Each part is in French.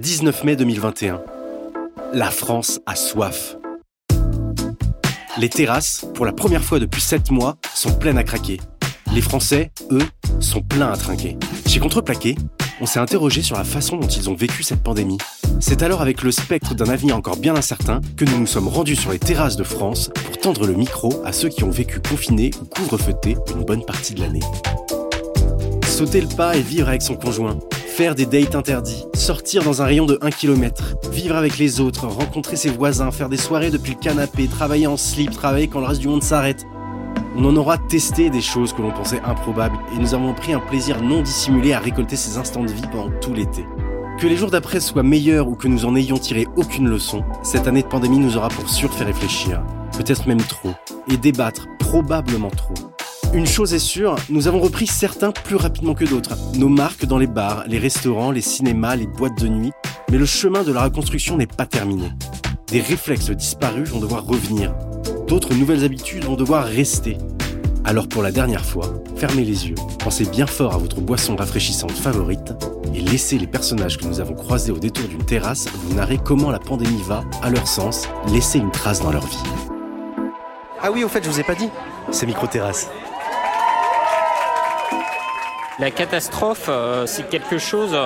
19 mai 2021. La France a soif. Les terrasses, pour la première fois depuis 7 mois, sont pleines à craquer. Les Français, eux, sont pleins à trinquer. Chez Contreplaqué, on s'est interrogé sur la façon dont ils ont vécu cette pandémie. C'est alors avec le spectre d'un avenir encore bien incertain que nous nous sommes rendus sur les terrasses de France pour tendre le micro à ceux qui ont vécu confinés ou couvre-feutés une bonne partie de l'année. Sauter le pas et vivre avec son conjoint, faire des dates interdits, sortir dans un rayon de 1 km, vivre avec les autres, rencontrer ses voisins, faire des soirées depuis le canapé, travailler en slip, travailler quand le reste du monde s'arrête. On en aura testé des choses que l'on pensait improbables et nous avons pris un plaisir non dissimulé à récolter ces instants de vie pendant tout l'été. Que les jours d'après soient meilleurs ou que nous en ayons tiré aucune leçon, cette année de pandémie nous aura pour sûr fait réfléchir, peut-être même trop, et débattre probablement trop. Une chose est sûre, nous avons repris certains plus rapidement que d'autres. Nos marques dans les bars, les restaurants, les cinémas, les boîtes de nuit. Mais le chemin de la reconstruction n'est pas terminé. Des réflexes disparus vont devoir revenir. D'autres nouvelles habitudes vont devoir rester. Alors pour la dernière fois, fermez les yeux, pensez bien fort à votre boisson rafraîchissante favorite et laissez les personnages que nous avons croisés au détour d'une terrasse vous narrer comment la pandémie va, à leur sens, laisser une trace dans leur vie. Ah oui, au fait, je vous ai pas dit, c'est micro-terrasse. La catastrophe, euh, c'est quelque chose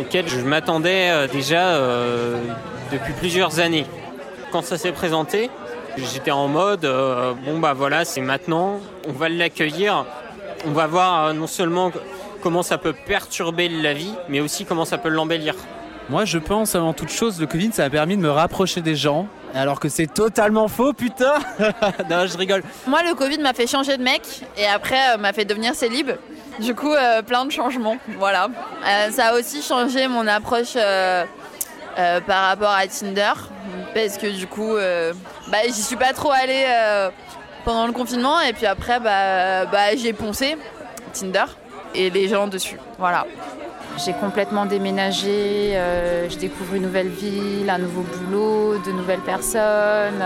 auquel je m'attendais euh, déjà euh, depuis plusieurs années. Quand ça s'est présenté, j'étais en mode bon bah voilà, c'est maintenant, on va l'accueillir, on va voir non seulement comment ça peut perturber la vie, mais aussi comment ça peut l'embellir. Moi, je pense avant toute chose, le Covid, ça a permis de me rapprocher des gens. Alors que c'est totalement faux, putain Non, je rigole. Moi, le Covid m'a fait changer de mec et après m'a fait devenir célib. Du coup, euh, plein de changements. Voilà. Euh, ça a aussi changé mon approche euh, par rapport à Tinder. Parce que du coup, bah, j'y suis pas trop allée pendant le confinement. Et puis après, bah, bah, j'ai poncé Tinder et les gens dessus. Voilà. J'ai complètement déménagé, je découvre une nouvelle ville, un nouveau boulot, de nouvelles personnes.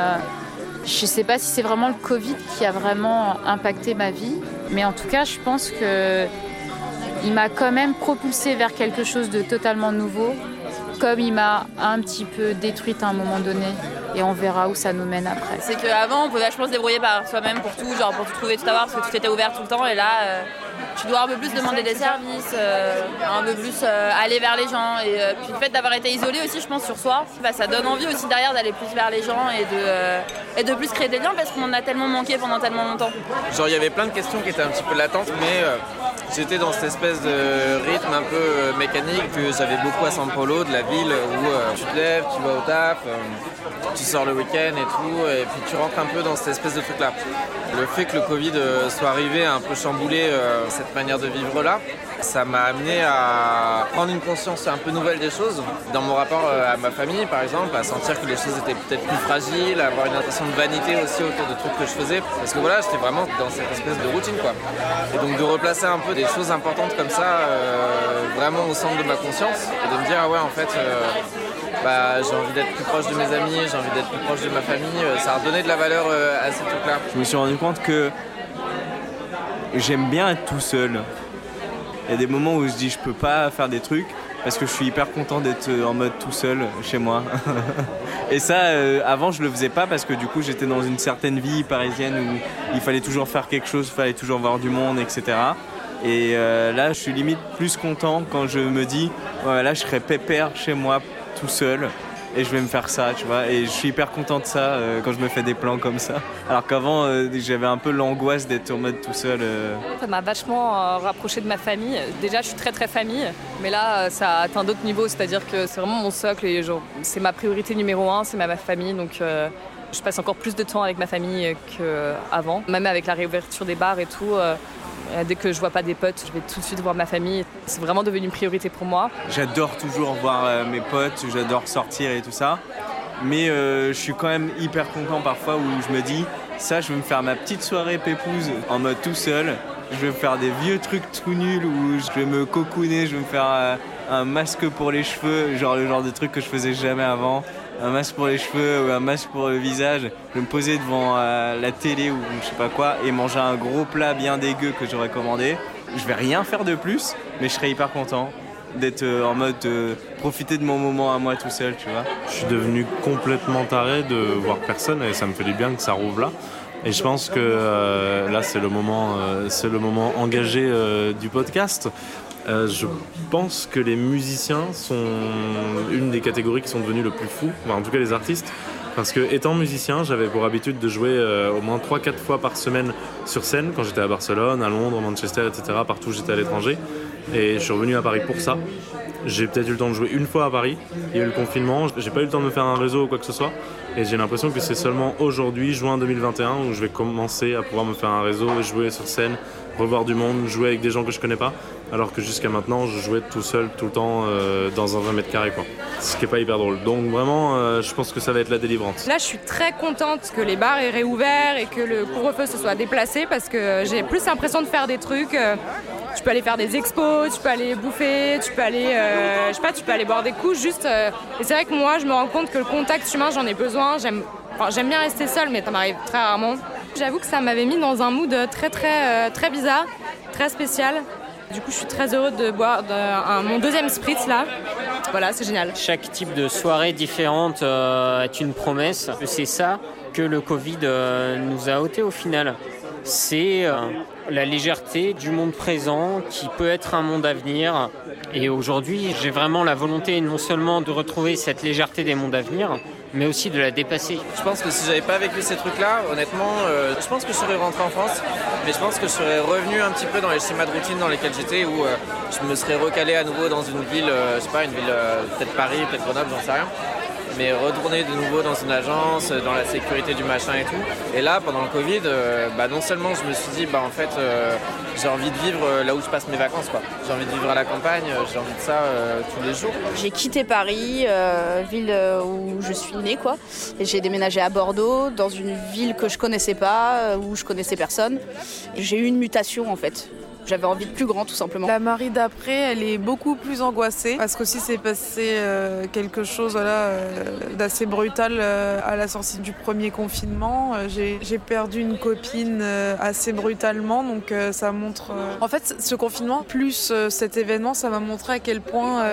Je ne sais pas si c'est vraiment le Covid qui a vraiment impacté ma vie, mais en tout cas, je pense que il m'a quand même propulsé vers quelque chose de totalement nouveau, comme il m'a un petit peu détruite à un moment donné. Et on verra où ça nous mène après. C'est qu'avant, on pouvait vachement se débrouiller par soi-même pour tout, genre pour tout trouver, tout avoir, parce que tout était ouvert tout le temps. Et là, euh, tu dois un peu plus demander des services, euh, un peu plus euh, aller vers les gens. Et puis le fait d'avoir été isolé aussi, je pense, sur soi, bah, ça donne envie aussi derrière d'aller plus vers les gens et de, et de plus créer des liens parce qu'on en a tellement manqué pendant tellement longtemps. Genre, il y avait plein de questions qui étaient un petit peu latentes, mais j'étais dans cette espèce de rythme un peu mécanique que j'avais beaucoup à San Paulo, de la ville où tu te lèves, tu vas au taf, tu sors le week-end et tout, et puis tu rentres un peu dans cette espèce de truc-là. Le fait que le Covid euh, soit arrivé a un peu chamboulé euh, cette manière de vivre là ça m'a amené à prendre une conscience un peu nouvelle des choses, dans mon rapport euh, à ma famille par exemple, à sentir que les choses étaient peut-être plus fragiles, à avoir une impression de vanité aussi autour de trucs que je faisais, parce que voilà, j'étais vraiment dans cette espèce de routine quoi. Et donc de replacer un peu des choses importantes comme ça, euh, vraiment au centre de ma conscience, et de me dire ah ouais en fait, euh, bah, j'ai envie d'être plus proche de mes amis, j'ai envie d'être plus proche de ma famille, ça a redonné de la valeur à ces trucs-là. Je me suis rendu compte que j'aime bien être tout seul. Il y a des moments où je dis je peux pas faire des trucs parce que je suis hyper content d'être en mode tout seul chez moi. et ça, euh, avant, je le faisais pas parce que du coup, j'étais dans une certaine vie parisienne où il fallait toujours faire quelque chose, il fallait toujours voir du monde, etc. Et euh, là, je suis limite plus content quand je me dis, voilà, là, je serais pépère chez moi tout seul et je vais me faire ça, tu vois. Et je suis hyper content de ça euh, quand je me fais des plans comme ça. Alors qu'avant, euh, j'avais un peu l'angoisse d'être en mode tout seul. Euh. Ça m'a vachement rapproché de ma famille. Déjà, je suis très très famille, mais là, ça a atteint d'autres niveaux, c'est-à-dire que c'est vraiment mon socle et c'est ma priorité numéro un, c'est ma famille, donc. je passe encore plus de temps avec ma famille qu'avant. Même avec la réouverture des bars et tout, dès que je vois pas des potes, je vais tout de suite voir ma famille. C'est vraiment devenu une priorité pour moi. J'adore toujours voir euh, mes potes, j'adore sortir et tout ça. Mais euh, je suis quand même hyper content parfois où je me dis, ça, je vais me faire ma petite soirée pépouse en mode tout seul. Je vais faire des vieux trucs tout nuls où je vais me cocooner, je vais me faire un masque pour les cheveux, genre le genre de truc que je faisais jamais avant un masque pour les cheveux ou un masque pour le visage, je me poser devant euh, la télé ou je sais pas quoi et manger un gros plat bien dégueu que j'aurais commandé. Je vais rien faire de plus, mais je serais hyper content. d'être euh, en mode euh, profiter de mon moment à moi tout seul, tu vois. Je suis devenu complètement taré de voir personne et ça me fait du bien que ça rouvre là. Et je pense que euh, là, c'est le moment, c'est le moment engagé du podcast. Euh, je pense que les musiciens sont une des catégories qui sont devenues le plus fous, en tout cas les artistes. Parce que étant musicien, j'avais pour habitude de jouer euh, au moins 3-4 fois par semaine sur scène quand j'étais à Barcelone, à Londres, Manchester, etc. Partout où j'étais à l'étranger. Et je suis revenu à Paris pour ça. J'ai peut-être eu le temps de jouer une fois à Paris. Il y a eu le confinement. J'ai pas eu le temps de me faire un réseau ou quoi que ce soit. Et j'ai l'impression que c'est seulement aujourd'hui, juin 2021, où je vais commencer à pouvoir me faire un réseau et jouer sur scène, revoir du monde, jouer avec des gens que je connais pas. Alors que jusqu'à maintenant, je jouais tout seul, tout le temps, euh, dans un 20 mètres carrés, quoi. Ce qui est pas hyper drôle. Donc vraiment, euh, je pense que ça va être la délivrante. Là, je suis très contente que les bars aient réouvert et que le couvre-feu se soit déplacé parce que j'ai plus l'impression de faire des trucs. euh, Tu peux aller faire des expos, tu peux aller bouffer, tu peux aller, je boire des coups juste. Et c'est vrai que moi, je me rends compte que le contact humain, j'en ai besoin. J'aime, bien rester seule, mais ça m'arrive très rarement. J'avoue que ça m'avait mis dans un mood très très très bizarre, très spécial. Du coup, je suis très heureuse de boire mon deuxième spritz là. Voilà, c'est génial. Chaque type de soirée différente euh, est une promesse. C'est ça que le Covid euh, nous a ôté au final. C'est euh, la légèreté du monde présent qui peut être un monde à venir. Et aujourd'hui, j'ai vraiment la volonté non seulement de retrouver cette légèreté des mondes à venir, mais aussi de la dépasser. Je pense que si j'avais pas vécu ces trucs-là, honnêtement, euh, je pense que je serais rentré en France, mais je pense que je serais revenu un petit peu dans les schémas de routine dans lesquels j'étais, où euh, je me serais recalé à nouveau dans une ville, euh, je sais pas, une ville euh, peut-être Paris, peut-être Grenoble, j'en sais rien. Mais retourner de nouveau dans une agence, euh, dans la sécurité du machin et tout. Et là, pendant le Covid, euh, bah, non seulement je me suis dit, bah en fait, euh, j'ai envie de vivre là où je passe mes vacances, quoi. J'ai envie de vivre à la campagne, j'ai envie de ça tous les jours. J'ai quitté Paris, ville où je suis née, quoi. J'ai déménagé à Bordeaux, dans une ville que je connaissais pas, où je connaissais personne. J'ai eu une mutation, en fait. J'avais envie de plus grand, tout simplement. La Marie d'après, elle est beaucoup plus angoissée parce qu'aussi s'est passé euh, quelque chose voilà, euh, d'assez brutal euh, à la sortie du premier confinement. J'ai perdu une copine assez brutalement, donc ça montre. En fait, ce confinement plus cet événement, ça m'a montré à quel point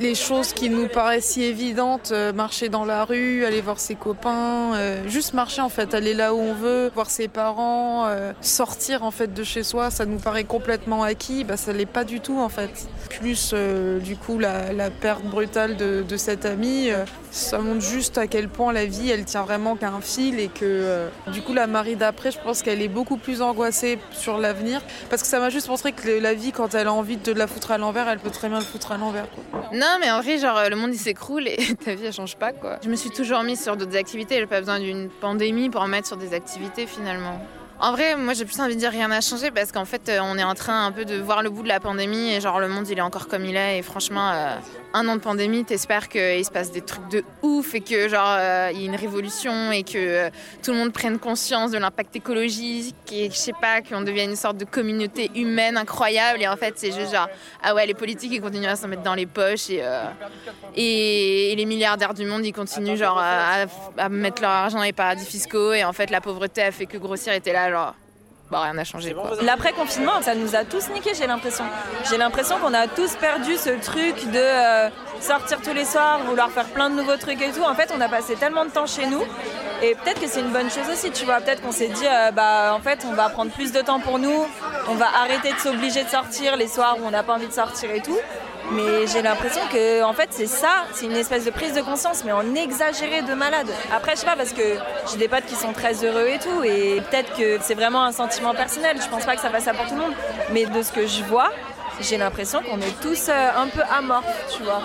les choses qui nous paraissent si évidentes, marcher dans la rue, aller voir ses copains, juste marcher en fait, aller là où on veut, voir ses parents, sortir en fait de chez soi, ça nous paraît complètement acquis, bah ça l'est pas du tout en fait. Plus euh, du coup la, la perte brutale de, de cette amie, euh, ça montre juste à quel point la vie elle tient vraiment qu'à un fil et que euh, du coup la Marie d'après, je pense qu'elle est beaucoup plus angoissée sur l'avenir parce que ça m'a juste montré que la vie quand elle a envie de la foutre à l'envers, elle peut très bien le foutre à l'envers. Non, mais en vrai, genre, le monde il s'écroule et ta vie elle change pas quoi. Je me suis toujours mise sur d'autres activités, j'ai pas besoin d'une pandémie pour me mettre sur des activités finalement. En vrai, moi j'ai plus envie de dire rien n'a changé parce qu'en fait, euh, on est en train un peu de voir le bout de la pandémie et genre le monde il est encore comme il est. Et franchement, euh, un an de pandémie, t'espères qu'il se passe des trucs de ouf et que genre euh, il y ait une révolution et que tout le monde prenne conscience de l'impact écologique et je sais pas qu'on devienne une sorte de communauté humaine incroyable. Et en fait c'est juste genre ah ouais les politiques ils continuent à s'en mettre dans les poches et et, et les milliardaires du monde ils continuent genre à, à mettre leur argent dans les paradis fiscaux. Et en fait la pauvreté a fait que grossir était là genre bah rien n'a changé quoi. L'après-confinement, ça nous a tous niqué, j'ai l'impression. J'ai l'impression qu'on a tous perdu ce truc de euh, sortir tous les soirs, vouloir faire plein de nouveaux trucs et tout. En fait, on a passé tellement de temps chez nous. Et peut-être que c'est une bonne chose aussi, tu vois. Peut-être qu'on s'est dit, euh, bah, en fait, on va prendre plus de temps pour nous. On va arrêter de s'obliger de sortir les soirs où on n'a pas envie de sortir et tout. Mais j'ai l'impression que, en fait, c'est ça, c'est une espèce de prise de conscience, mais en exagéré de malade. Après, je sais pas, parce que j'ai des potes qui sont très heureux et tout, et peut-être que c'est vraiment un sentiment personnel. Je pense pas que ça fasse ça pour tout le monde. Mais de ce que je vois, j'ai l'impression qu'on est tous euh, un peu amorphes, tu vois.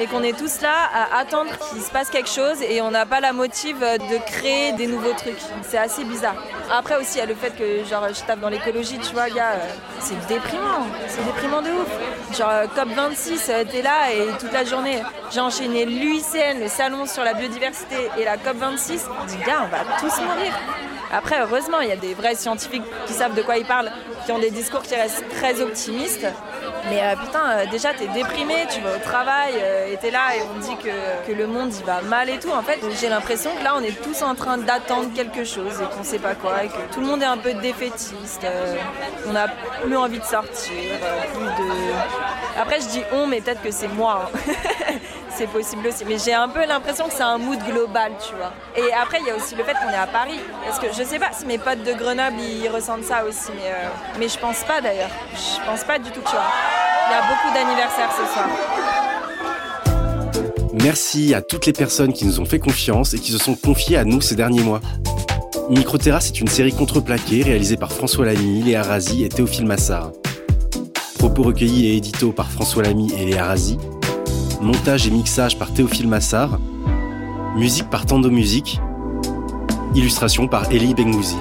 Et qu'on est tous là à attendre qu'il se passe quelque chose et on n'a pas la motive euh, de créer des nouveaux trucs. C'est assez bizarre. Après aussi, il y a le fait que genre, je tape dans l'écologie, tu vois, gars, euh, c'est déprimant. C'est déprimant de ouf. Genre, euh, COP26, euh, t'es là et toute la journée, j'ai enchaîné l'UICN, le salon sur la biodiversité et la COP26. Je dis, gars, on va tous mourir. Après, heureusement, il y a des vrais scientifiques qui savent de quoi ils parlent, qui ont des discours qui restent très optimistes. Mais euh, putain, euh, déjà t'es déprimé, tu vas au travail euh, et t'es là et on dit que, le monde il va mal et tout. En fait, j'ai l'impression que là on est tous en train d'attendre quelque chose et qu'on sait pas quoi et que tout le monde est un peu défaitiste. on n'a plus envie de sortir. Après je dis on, mais peut-être que c'est moi. hein. c'est possible aussi. Mais j'ai un peu l'impression que c'est un mood global, tu vois. Et après, il y a aussi le fait qu'on est à Paris. Parce que je sais pas si mes potes de Grenoble, ils ressentent ça aussi. Mais, euh, mais je pense pas d'ailleurs. Je pense pas du tout, tu vois. Il y a beaucoup d'anniversaires ce soir. Merci à toutes les personnes qui nous ont fait confiance et qui se sont confiées à nous ces derniers mois. Microterrasse est une série contreplaquée réalisée par François Lamy, Léa Razi et Théophile Massard. Propos recueillis et édito par François Lamy et Léa Razi. Montage et mixage par Théophile Massard. Musique par Tando Musique. Illustration par Elie Bengouzi.